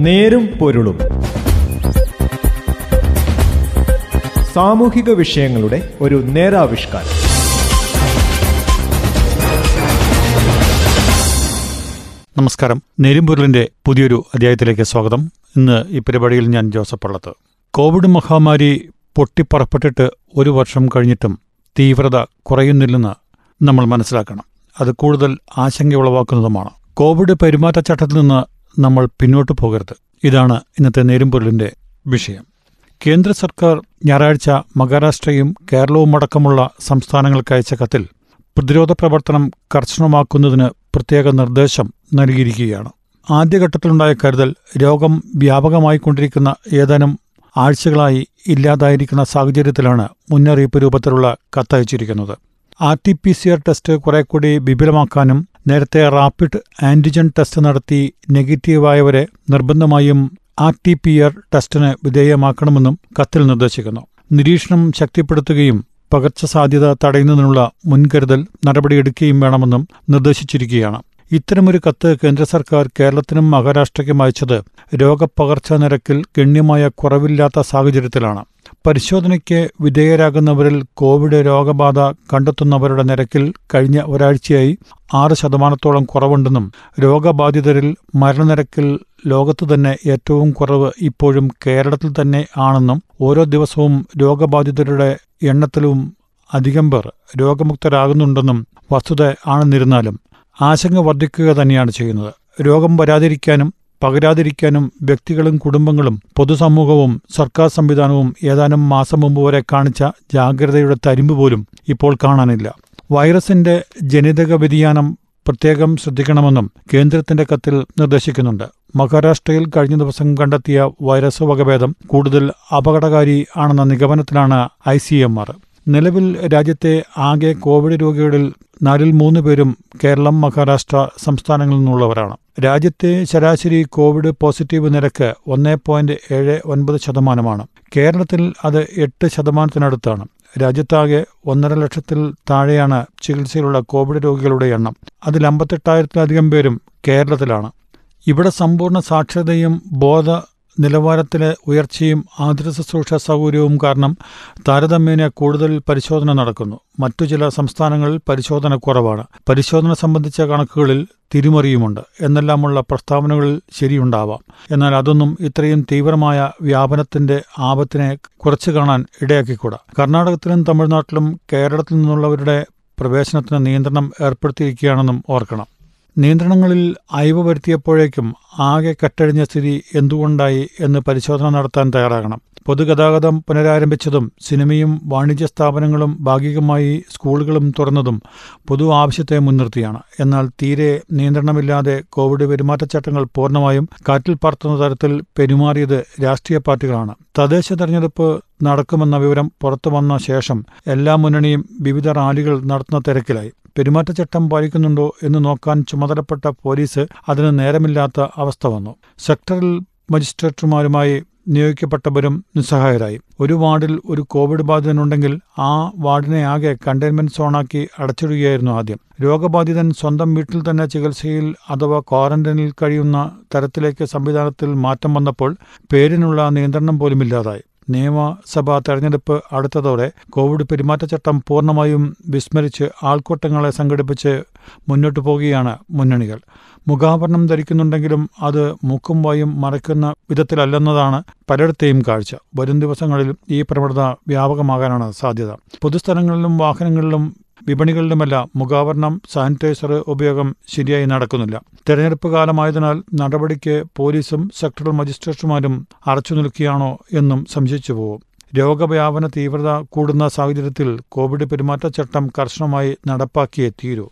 നേരും പൊരുളും. സാമൂഹിക വിഷയങ്ങളുടെ ഒരു നേരാവിഷ്കാരം. നമസ്കാരം. നേരുംപൊരുളിന്റെ പുതിയൊരു അധ്യായത്തിലേക്ക് സ്വാഗതം. ഇന്ന് ഈ പരിപാടിയിൽ ഞാൻ ജോസഫ് പള്ളത്ത്. കോവിഡ് മഹാമാരി പൊട്ടിപ്പുറപ്പെട്ടിട്ട് ഒരു വർഷം കഴിഞ്ഞിട്ടും തീവ്രത കുറയുന്നില്ലെന്ന് നമ്മൾ മനസ്സിലാക്കണം. അത് കൂടുതൽ ആശങ്ക ഉളവാക്കുന്നതുമാണ്. കോവിഡ് പെരുമാറ്റച്ചട്ടത്തിൽ നിന്ന് നമ്മൾ പിന്നോട്ട് പോകരുത്. ഇതാണ് ഇന്നത്തെ നേരുംപൊരുളിന്റെ വിഷയം. കേന്ദ്ര സർക്കാർ ഞായറാഴ്ച മഹാരാഷ്ട്രയും കേരളവും അടക്കമുള്ള സംസ്ഥാനങ്ങൾക്ക് അയച്ച കത്തിൽ പ്രതിരോധ പ്രവർത്തനം കർശനമാക്കുന്നതിന് പ്രത്യേക നിർദ്ദേശം നൽകിയിരിക്കുകയാണ്. ആദ്യഘട്ടത്തിലുണ്ടായ കരുതൽ രോഗം വ്യാപകമായി കൊണ്ടിരിക്കുന്ന ഏതാനും ആഴ്ചകളായി ഇല്ലാതായിരിക്കുന്ന സാഹചര്യത്തിലാണ് മുന്നറിയിപ്പ് രൂപത്തിലുള്ള കത്തയച്ചിരിക്കുന്നത്. R T P C R test കുറെ കൂടി വിപുലമാക്കാനും നേരത്തെ റാപ്പിഡ് ആന്റിജൻ ടെസ്റ്റ് നടത്തി നെഗറ്റീവായവരെ നിർബന്ധമായും ആർ ടി പി ആർ ടെസ്റ്റിന് വിധേയമാക്കണമെന്നും കത്തിൽ നിർദ്ദേശിക്കുന്നു. നിരീക്ഷണം ശക്തിപ്പെടുത്തുകയും പകർച്ച സാധ്യത തടയുന്നതിനുള്ള മുൻകരുതൽ നടപടിയെടുക്കുകയും വേണമെന്നും നിർദ്ദേശിച്ചിരിക്കുകയാണ്. ഇത്തരമൊരു കത്ത് കേന്ദ്ര സർക്കാർ കേരളത്തിനും മഹാരാഷ്ട്രയ്ക്കും അയച്ചത് രോഗപ്പകർച്ചാ നിരക്കിൽ ഗണ്യമായ കുറവില്ലാത്ത സാഹചര്യത്തിലാണ്. പരിശോധനയ്ക്ക് വിധേയരാകുന്നവരിൽ കോവിഡ് രോഗബാധ കണ്ടെത്തുന്നവരുടെ നിരക്കിൽ കഴിഞ്ഞ ഒരാഴ്ചയായി ആറ് ശതമാനത്തോളം കുറവുണ്ടെന്നും രോഗബാധിതരിൽ മരണനിരക്കിൽ ലോകത്തു തന്നെ ഏറ്റവും കുറവ് ഇപ്പോഴും കേരളത്തിൽ തന്നെ ആണെന്നും ഓരോ ദിവസവും രോഗബാധിതരുടെ എണ്ണത്തിലും അധികം പേർ രോഗമുക്തരാകുന്നുണ്ടെന്നും വസ്തുത ആണെന്നിരുന്നാലും ആശങ്ക വർദ്ധിക്കുക തന്നെയാണ് ചെയ്യുന്നത്. രോഗം വരാതിരിക്കാനും പകരാതിരിക്കാനും വ്യക്തികളും കുടുംബങ്ങളും പൊതുസമൂഹവും സർക്കാർ സംവിധാനവും ഏതാനും മാസം മുമ്പ് വരെ കാണിച്ച ജാഗ്രതയുടെ തരിമ്പ് പോലും ഇപ്പോൾ കാണാനില്ല. വൈറസിന്റെ ജനിതക വ്യതിയാനം പ്രത്യേകം ശ്രദ്ധിക്കണമെന്നും കേന്ദ്രത്തിന്റെ കത്തിൽ നിർദ്ദേശിക്കുന്നുണ്ട്. മഹാരാഷ്ട്രയിൽ കഴിഞ്ഞ ദിവസം കണ്ടെത്തിയ വൈറസ് വകഭേദം കൂടുതൽ അപകടകാരി ആണെന്ന നിഗമനത്തിലാണ് ഐ നിലവിൽ രാജ്യത്തെ ആകെ കോവിഡ് രോഗികളിൽ നാലിൽ മൂന്ന് പേരും കേരളം മഹാരാഷ്ട്ര സംസ്ഥാനങ്ങളിൽ നിന്നുള്ളവരാണ്. രാജ്യത്തെ ശരാശരി കോവിഡ് പോസിറ്റീവ് നിരക്ക് ഒന്നേ പോയിന്റ് ഏഴ് ഒൻപത് ശതമാനമാണ്. കേരളത്തിൽ അത് എട്ട് ശതമാനത്തിനടുത്താണ്. രാജ്യത്താകെ ഒന്നര ലക്ഷത്തിൽ താഴെയാണ് ചികിത്സയിലുള്ള കോവിഡ് രോഗികളുടെ എണ്ണം. അതിൽ അമ്പത്തെട്ടായിരത്തിലധികം പേരും കേരളത്തിലാണ്. ഇവിടെ സമ്പൂർണ സാക്ഷരതയും ബോധ നിലവാരത്തിലെ ഉയർച്ചയും ആതുര ശുശ്രൂഷ സൗകര്യവും കാരണം താരതമ്യേന കൂടുതൽ പരിശോധന നടക്കുന്നു. മറ്റു ചില സംസ്ഥാനങ്ങളിൽ പരിശോധന കുറവാണ്. പരിശോധന സംബന്ധിച്ച കണക്കുകളിൽ തിരിമറിയുമുണ്ട്. എന്നെല്ലാമുള്ള പ്രസ്താവനകളിൽ ശരിയുണ്ടാവാം. എന്നാൽ അതൊന്നും ഇത്രയും തീവ്രമായ വ്യാപനത്തിന്റെ ആപത്തിനെ കുറച്ചു കാണാൻ ഇടയാക്കിക്കൂടാ. കർണാടകത്തിലും തമിഴ്നാട്ടിലും കേരളത്തിൽ നിന്നുള്ളവരുടെ പ്രവേശനത്തിന് നിയന്ത്രണം ഏർപ്പെടുത്തിയിരിക്കുകയാണെന്നും ഓർക്കണം. നിയന്ത്രണങ്ങളിൽ അയവ് വരുത്തിയപ്പോഴേക്കും ആകെ കെട്ടഴിഞ്ഞ സ്ഥിതി എന്തുകൊണ്ടായി എന്ന് പരിശോധന നടത്താൻ തയ്യാറാകണം. പൊതുഗതാഗതം പുനരാരംഭിച്ചതും സിനിമയും വാണിജ്യ സ്ഥാപനങ്ങളും ഭാഗികമായി സ്കൂളുകളും തുറന്നതും പൊതു ആവശ്യത്തെ മുൻനിർത്തിയാണ്. എന്നാൽ തീരെ നിയന്ത്രണമില്ലാതെ കോവിഡ് പെരുമാറ്റച്ചട്ടങ്ങൾ പൂർണമായും കാറ്റിൽ പറത്തുന്ന തരത്തിൽ പെരുമാറിയത് രാഷ്ട്രീയ പാർട്ടികളാണ്. തദ്ദേശ തെരഞ്ഞെടുപ്പ് നടക്കുമെന്ന വിവരം പുറത്തുവന്ന ശേഷം എല്ലാ മുന്നണിയും വിവിധ റാലികൾ നടത്തുന്ന തിരക്കിലായി. പെരുമാറ്റച്ചട്ടം പാലിക്കുന്നുണ്ടോ എന്ന് നോക്കാൻ ചുമതലപ്പെട്ട പോലീസ് അതിന് നേരമില്ലാത്ത അവസ്ഥ വന്നു. സെക്ടറൽ മജിസ്ട്രേറ്റുമാരുമായി നിയോഗിക്കപ്പെട്ടവരും നിസ്സഹായരായി. ഒരു വാർഡിൽ ഒരു കോവിഡ് ബാധിതനുണ്ടെങ്കിൽ ആ വാർഡിനെ ആകെ കണ്ടെയ്ൻമെന്റ് സോണാക്കി അടച്ചിടുകയായിരുന്നു ആദ്യം. രോഗബാധിതൻ സ്വന്തം വീട്ടിൽ തന്നെ ചികിത്സയിൽ അഥവാ ക്വാറന്റൈനിൽ കഴിയുന്ന തരത്തിലേക്ക് സംവിധാനത്തിൽ മാറ്റം വന്നപ്പോൾ പേരിനുള്ള നിയന്ത്രണം പോലുമില്ലാതായി. നിയമസഭാ തെരഞ്ഞെടുപ്പ് അടുത്തതോടെ കോവിഡ് പെരുമാറ്റച്ചട്ടം പൂർണമായും വിസ്മരിച്ച് ആൾക്കൂട്ടങ്ങളെ സംഘടിപ്പിച്ച് മുന്നോട്ടു പോകുകയാണ് മുന്നണികൾ. മുഖാഭരണം ധരിക്കുന്നുണ്ടെങ്കിലും അത് മുക്കും വായും മറയ്ക്കുന്ന വിധത്തിലല്ലെന്നതാണ് പലയിടത്തെയും കാഴ്ച. വരും ദിവസങ്ങളിലും ഈ പ്രവണത വ്യാപകമാകാനാണ് സാധ്യത. പൊതുസ്ഥലങ്ങളിലും വാഹനങ്ങളിലും വിപണികളിലുമല്ല മുഖാവരണം സാനിറ്റൈസർ ഉപയോഗം ശരിയായി നടക്കുന്നില്ല. തെരഞ്ഞെടുപ്പ് കാലമായതിനാൽ നടപടിക്ക് പോലീസും സെക്ടറൽ മജിസ്ട്രേറ്റുമാരും അറച്ചു നിൽക്കുകയാണോ എന്നും സംശയിച്ചു പോകും. രോഗവ്യാപന തീവ്രത കൂടുന്ന സാഹചര്യത്തിൽ കോവിഡ് പെരുമാറ്റച്ചട്ടം കർശനമായി നടപ്പാക്കിയേ തീരൂ.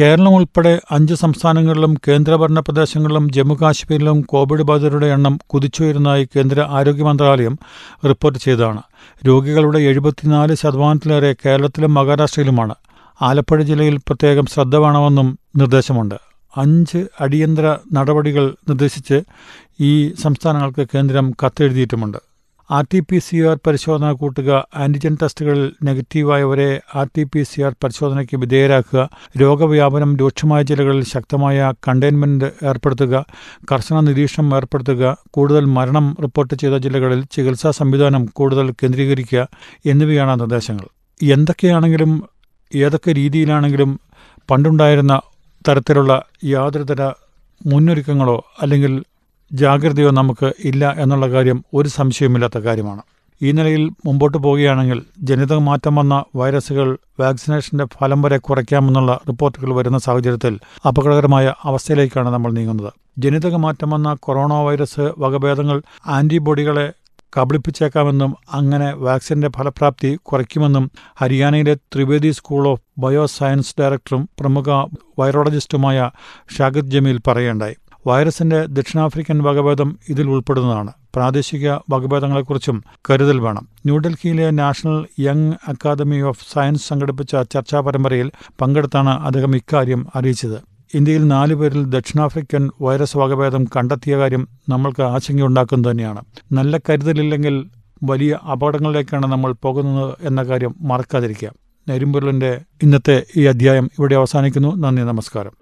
കേരളം ഉൾപ്പെടെ അഞ്ച് സംസ്ഥാനങ്ങളിലും കേന്ദ്രഭരണ പ്രദേശങ്ങളിലും ജമ്മുകാശ്മീരിലും കോവിഡ് ബാധിതരുടെ എണ്ണം കുതിച്ചുയരുന്നതായി കേന്ദ്ര ആരോഗ്യ മന്ത്രാലയം റിപ്പോർട്ട് ചെയ്തതാണ്. രോഗികളുടെ എഴുപത്തിനാല് ശതമാനത്തിലേറെ കേരളത്തിലും മഹാരാഷ്ട്രയിലുമാണ്. ആലപ്പുഴ ജില്ലയിൽ പ്രത്യേകം ശ്രദ്ധ വേണമെന്നും നിർദ്ദേശമുണ്ട്. അഞ്ച് അടിയന്തര നടപടികൾ നിർദ്ദേശിച്ച് ഈ സംസ്ഥാനങ്ങൾക്ക് കേന്ദ്രം കത്തെഴുതിയിട്ടുമുണ്ട്. R T P C R പരിശോധന കൂട്ടുക ആന്റിജൻ ടെസ്റ്റുകളിൽ നെഗറ്റീവായവരെ R T P C R പരിശോധനയ്ക്ക് വിധേയരാക്കുക രോഗവ്യാപനം രൂക്ഷമായ ജില്ലകളിൽ ശക്തമായ കണ്ടെയ്ൻമെന്റ് ഏർപ്പെടുത്തുക കർശന നിരീക്ഷണം ഏർപ്പെടുത്തുക കൂടുതൽ മരണം റിപ്പോർട്ട് ചെയ്ത ജില്ലകളിൽ ചികിത്സാ സംവിധാനം കൂടുതൽ കേന്ദ്രീകരിക്കുക എന്നിവയാണ് നിർദ്ദേശങ്ങൾ. എന്തൊക്കെയാണെങ്കിലും ഏതൊക്കെ രീതിയിലാണെങ്കിലും പണ്ടുണ്ടായിരുന്ന തരത്തിലുള്ള യാതൊരു തര മുന്നൊരുക്കങ്ങളോ അല്ലെങ്കിൽ ജാഗ്രതയോ നമുക്ക് ഇല്ല എന്നുള്ള കാര്യം ഒരു സംശയവുമില്ലാത്ത കാര്യമാണ്. ഈ നിലയിൽ മുമ്പോട്ട് പോവുകയാണെങ്കിൽ ജനിതക മാറ്റം വന്ന വൈറസുകൾ വാക്സിനേഷന്റെ ഫലം വരെ കുറയ്ക്കാമെന്നുള്ള റിപ്പോർട്ടുകൾ വരുന്ന സാഹചര്യത്തിൽ അപകടകരമായ അവസ്ഥയിലേക്കാണ് നമ്മൾ നീങ്ങുന്നത്. ജനിതക മാറ്റം വന്ന കൊറോണ വൈറസ് വകഭേദങ്ങൾ ആന്റിബോഡികളെ കബളിപ്പിച്ചേക്കാമെന്നും അങ്ങനെ വാക്സിന്റെ ഫലപ്രാപ്തി കുറയ്ക്കുമെന്നും ഹരിയാനയിലെ Trivedi school of bio science ഡയറക്ടറും പ്രമുഖ വൈറോളജിസ്റ്റുമായ ഷാഗിദ് ജമീൽ പറയുണ്ടായി വൈറസിന്റെ ദക്ഷിണാഫ്രിക്കൻ വകഭേദം ഇതിൽ ഉൾപ്പെടുന്നതാണ്. പ്രാദേശിക വകഭേദങ്ങളെക്കുറിച്ചും കരുതൽ വേണം. ന്യൂഡൽഹിയിലെ national young academy of science സംഘടിപ്പിച്ച ചർച്ചാ പരമ്പരയിൽ പങ്കെടുത്താണ് അദ്ദേഹം ഇക്കാര്യം അറിയിച്ചത്. ഇന്ത്യയിൽ നാലു പേരിൽ ദക്ഷിണാഫ്രിക്കൻ വൈറസ് വകഭേദം കണ്ടെത്തിയ കാര്യം നമ്മൾക്ക് ആശങ്കയുണ്ടാക്കുന്നത് തന്നെയാണ്. നല്ല കരുതലില്ലെങ്കിൽ വലിയ അപകടങ്ങളിലേക്കാണ് നമ്മൾ പോകുന്നത് എന്ന കാര്യം മറക്കാതിരിക്കുക. നെരുമ്പൊരുളിന്റെ ഇന്നത്തെ ഈ അധ്യായം ഇവിടെ അവസാനിക്കുന്നു. നന്ദി നമസ്കാരം.